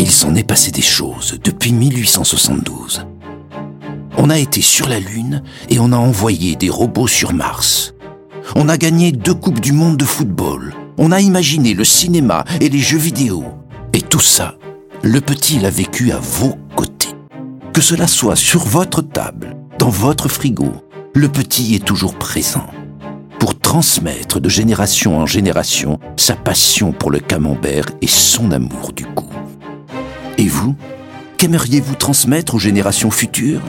Il s'en est passé des choses depuis 1872. On a été sur la Lune et on a envoyé des robots sur Mars. On a gagné deux Coupes du Monde de football. On a imaginé le cinéma et les jeux vidéo. Et tout ça, le petit l'a vécu à vos côtés. Que cela soit sur votre table, dans votre frigo, le petit est toujours présent pour transmettre de génération en génération sa passion pour le camembert et son amour du goût. Vous, qu'aimeriez-vous transmettre aux générations futures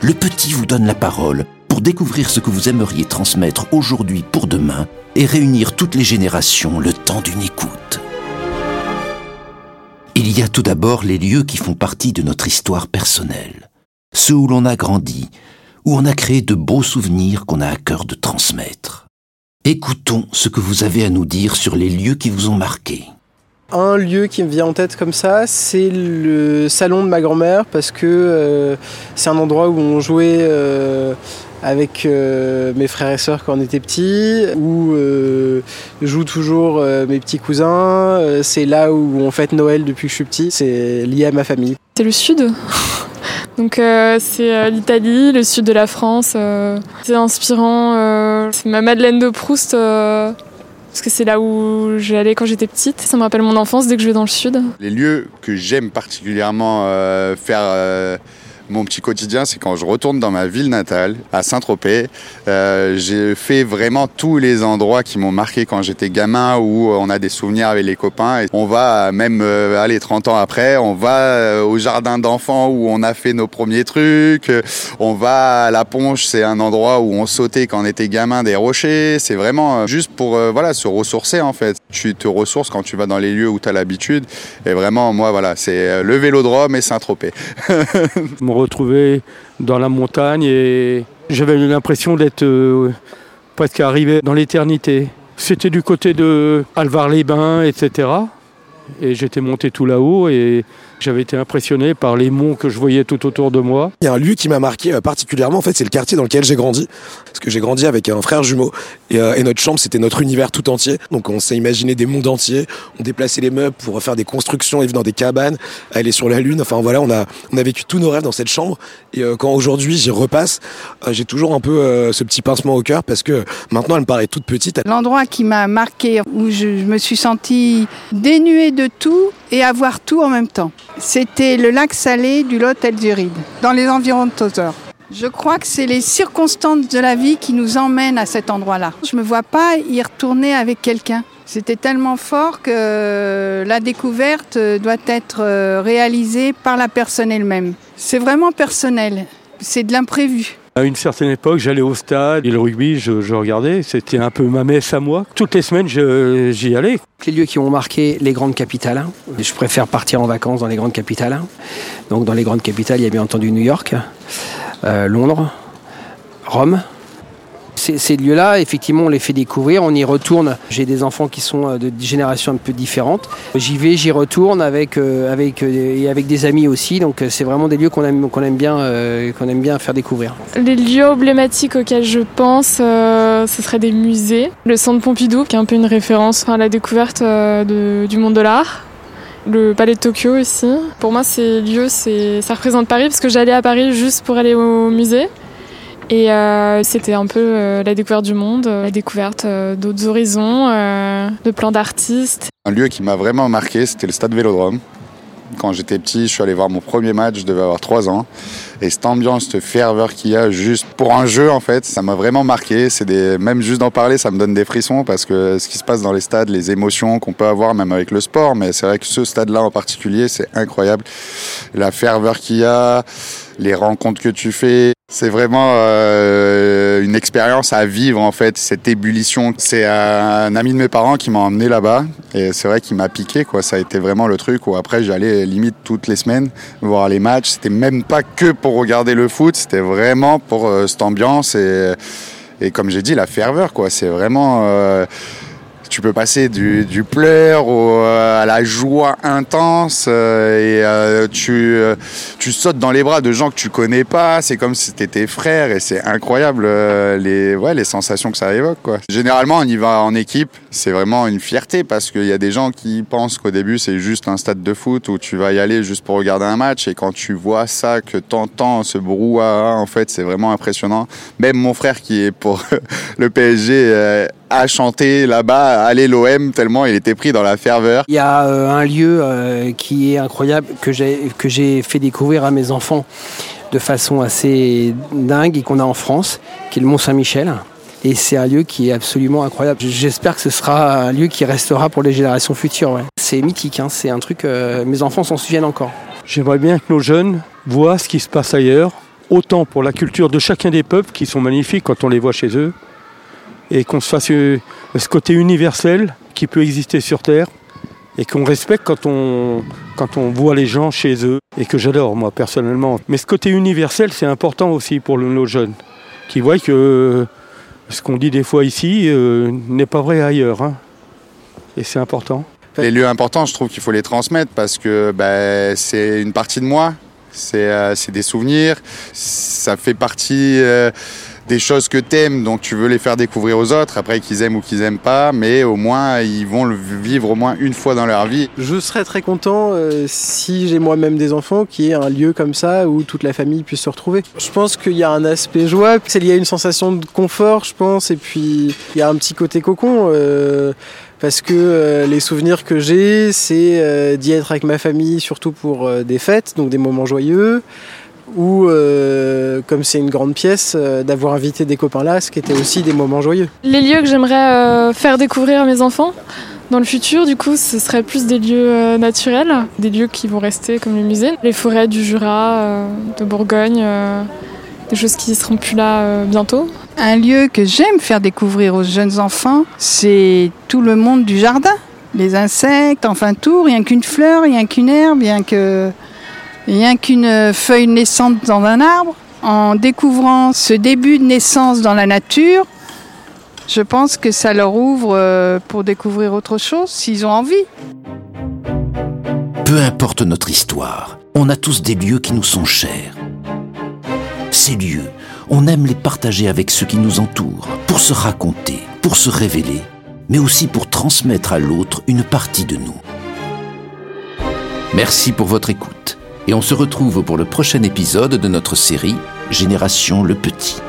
Le petit vous donne la parole pour découvrir ce que vous aimeriez transmettre aujourd'hui pour demain et réunir toutes les générations le temps d'une écoute. Il y a tout d'abord les lieux qui font partie de notre histoire personnelle, ceux où l'on a grandi, où on a créé de beaux souvenirs qu'on a à cœur de transmettre. Écoutons ce que vous avez à nous dire sur les lieux qui vous ont marqué. Un lieu qui me vient en tête comme ça, c'est le salon de ma grand-mère parce que euh, c'est un endroit où on jouait euh, avec euh, mes frères et sœurs quand on était petits, où jouent toujours mes petits cousins. c'est là où on fête Noël depuis que je suis petit. C'est lié à ma famille. C'est le sud donc c'est l'Italie, le sud de la France. C'est inspirant. c'est ma Madeleine de Proust parce que c'est là où j'allais quand j'étais petite. Ça me rappelle mon enfance dès que je vais dans le sud. Les lieux que j'aime particulièrement faire mon petit quotidien, c'est quand je retourne dans ma ville natale, à Saint-Tropez. Euh, j'ai fait vraiment tous les endroits qui m'ont marqué quand j'étais gamin, où on a des souvenirs avec les copains. Et on va même, euh, aller 30 ans après, on va euh, au jardin d'enfants où on a fait nos premiers trucs. On va à la Ponche, c'est un endroit où on sautait quand on était gamin des rochers. C'est vraiment juste pour voilà se ressourcer en fait. Tu te ressources quand tu vas dans les lieux où tu as l'habitude. Et vraiment, moi, voilà, c'est le vélodrome et Saint-Tropez. retrouver dans la montagne et j'avais l'impression d'être euh, presque arrivé dans l'éternité. C'était du côté de Alvar-les-Bains, etc. Et j'étais monté tout là-haut et j'avais été impressionné par les monts que je voyais tout autour de moi. Il y a un lieu qui m'a marqué euh, particulièrement, en fait, c'est le quartier dans lequel j'ai grandi. Parce que j'ai grandi avec un frère jumeau. Et, euh, et notre chambre, c'était notre univers tout entier. Donc on s'est imaginé des mondes entiers. On déplaçait les meubles pour faire des constructions, et dans des cabanes, aller sur la lune. Enfin voilà, on a, on a vécu tous nos rêves dans cette chambre. Et euh, quand aujourd'hui j'y repasse, j'ai toujours un peu ce petit pincement au cœur parce que maintenant elle me paraît toute petite. L'endroit qui m'a marqué, où je, me suis sentie dénuée de tout et avoir tout en même temps. C'était le lac salé du Lot El Zuride, dans les environs de Tozeur. Je crois que c'est les circonstances de la vie qui nous emmènent à cet endroit-là. Je ne me vois pas y retourner avec quelqu'un. C'était tellement fort que la découverte doit être euh, réalisée par la personne elle-même. C'est vraiment personnel, c'est de l'imprévu. À une certaine époque, j'allais au stade et le rugby, je, regardais. C'était un peu ma messe à moi. Toutes les semaines, j'y allais. Les lieux qui ont marqué les grandes capitales. Je préfère partir en vacances dans les grandes capitales. Donc dans les grandes capitales, il y a bien entendu New York, euh, Londres, Rome, ces, lieux-là, effectivement, on les fait découvrir, on y retourne. J'ai des enfants qui sont euh, de générations un peu différentes. J'y vais, j'y retourne avec, euh, avec, euh, et avec des amis aussi. Donc c'est vraiment des lieux qu'on aime, aime, bien, aime bien faire découvrir. Les lieux emblématiques auxquels je pense, ce serait des musées. Le centre Pompidou, qui est un peu une référence à la découverte du monde de l'art le palais de Tokyo aussi. Pour moi, ces lieux, ça représente Paris parce que j'allais à Paris juste pour aller au musée. Et euh, c'était un peu euh, la découverte du monde, la découverte euh, d'autres horizons, de plans d'artistes. Un lieu qui m'a vraiment marqué, c'était le stade Vélodrome. Quand j'étais petit, je suis allé voir mon premier match, je devais avoir 3 ans. Et cette ambiance, cette ferveur qu'il y a juste pour un jeu, en fait, ça m'a vraiment marqué. C'est des, même juste d'en parler, ça me donne des frissons parce que ce qui se passe dans les stades, les émotions qu'on peut avoir, même avec le sport, mais c'est vrai que ce stade-là en particulier, c'est incroyable. La ferveur qu'il y a, les rencontres que tu fais. C'est vraiment euh, une expérience à vivre en fait, cette ébullition. C'est un ami de mes parents qui m'a emmené là-bas et c'est vrai qu'il m'a piqué quoi. Ça a été vraiment le truc où après j'allais limite toutes les semaines voir les matchs. C'était même pas que pour regarder le foot, c'était vraiment pour euh, cette ambiance et, et comme j'ai dit la ferveur quoi. C'est vraiment euh, tu peux passer du, du pleur au, euh, à la joie intense euh, et euh, tu, tu sautes dans les bras de gens que tu connais pas. C'est comme si c'était tes frères et c'est incroyable les, ouais, les sensations que ça évoque. Quoi. Généralement, on y va en équipe. C'est vraiment une fierté parce qu'il y a des gens qui pensent qu'au début, c'est juste un stade de foot où tu vas y aller juste pour regarder un match. Et quand tu vois ça, que t'entends ce brouhaha, en fait, c'est vraiment impressionnant. Même mon frère qui est pour le PSG a chanté là-bas, allez l'OM, tellement il était pris dans la ferveur. Il y a euh, un lieu euh, qui est incroyable que j'ai que j'ai fait découvrir à mes enfants de façon assez dingue et qu'on a en France, qui est le Mont Saint-Michel. Et c'est un lieu qui est absolument incroyable. J'espère que ce sera un lieu qui restera pour les générations futures. ouais. C'est mythique, hein. c'est un truc. euh, mes enfants s'en souviennent encore. J'aimerais bien que nos jeunes voient ce qui se passe ailleurs, autant pour la culture de chacun des peuples qui sont magnifiques quand on les voit chez eux, et qu'on se fasse euh, ce côté universel qui peut exister sur Terre, et qu'on respecte quand on, quand on voit les gens chez eux, et que j'adore moi personnellement. Mais ce côté universel, c'est important aussi pour nos jeunes, qui voient que euh, ce qu'on dit des fois ici euh, n'est pas vrai ailleurs. hein. Et c'est important. Les lieux importants, je trouve qu'il faut les transmettre parce que bah, c'est une partie de moi, c'est euh, des souvenirs, ça fait partie des choses que t'aimes, donc tu veux les faire découvrir aux autres, après qu'ils aiment ou qu'ils aiment pas, mais au moins ils vont le vivre au moins une fois dans leur vie. Je serais très content euh, si j'ai moi-même des enfants qui aient un lieu comme ça où toute la famille puisse se retrouver. Je pense qu'il y a un aspect joie, c'est lié à une sensation de confort, je pense, et puis il y a un petit côté cocon. euh, parce que euh, les souvenirs que j'ai, c'est euh, d'y être avec ma famille, surtout pour euh, des fêtes, donc des moments joyeux, ou euh, comme c'est une grande pièce, euh, d'avoir invité des copains là, ce qui était aussi des moments joyeux. Les lieux que j'aimerais euh, faire découvrir à mes enfants dans le futur, du coup, ce serait plus des lieux euh, naturels, des lieux qui vont rester comme les musées, les forêts du Jura, euh, de Bourgogne, euh, des choses qui seront plus là euh, bientôt. Un lieu que j'aime faire découvrir aux jeunes enfants, c'est tout le monde du jardin. Les insectes, enfin tout, rien qu'une fleur, rien qu'une herbe, rien que rien qu'une feuille naissante dans un arbre. En découvrant ce début de naissance dans la nature, je pense que ça leur ouvre euh, pour découvrir autre chose s'ils ont envie. Peu importe notre histoire, on a tous des lieux qui nous sont chers. Ces lieux, on aime les partager avec ceux qui nous entourent, pour se raconter, pour se révéler, mais aussi pour transmettre à l'autre une partie de nous. Merci pour votre écoute, et on se retrouve pour le prochain épisode de notre série Génération Le Petit.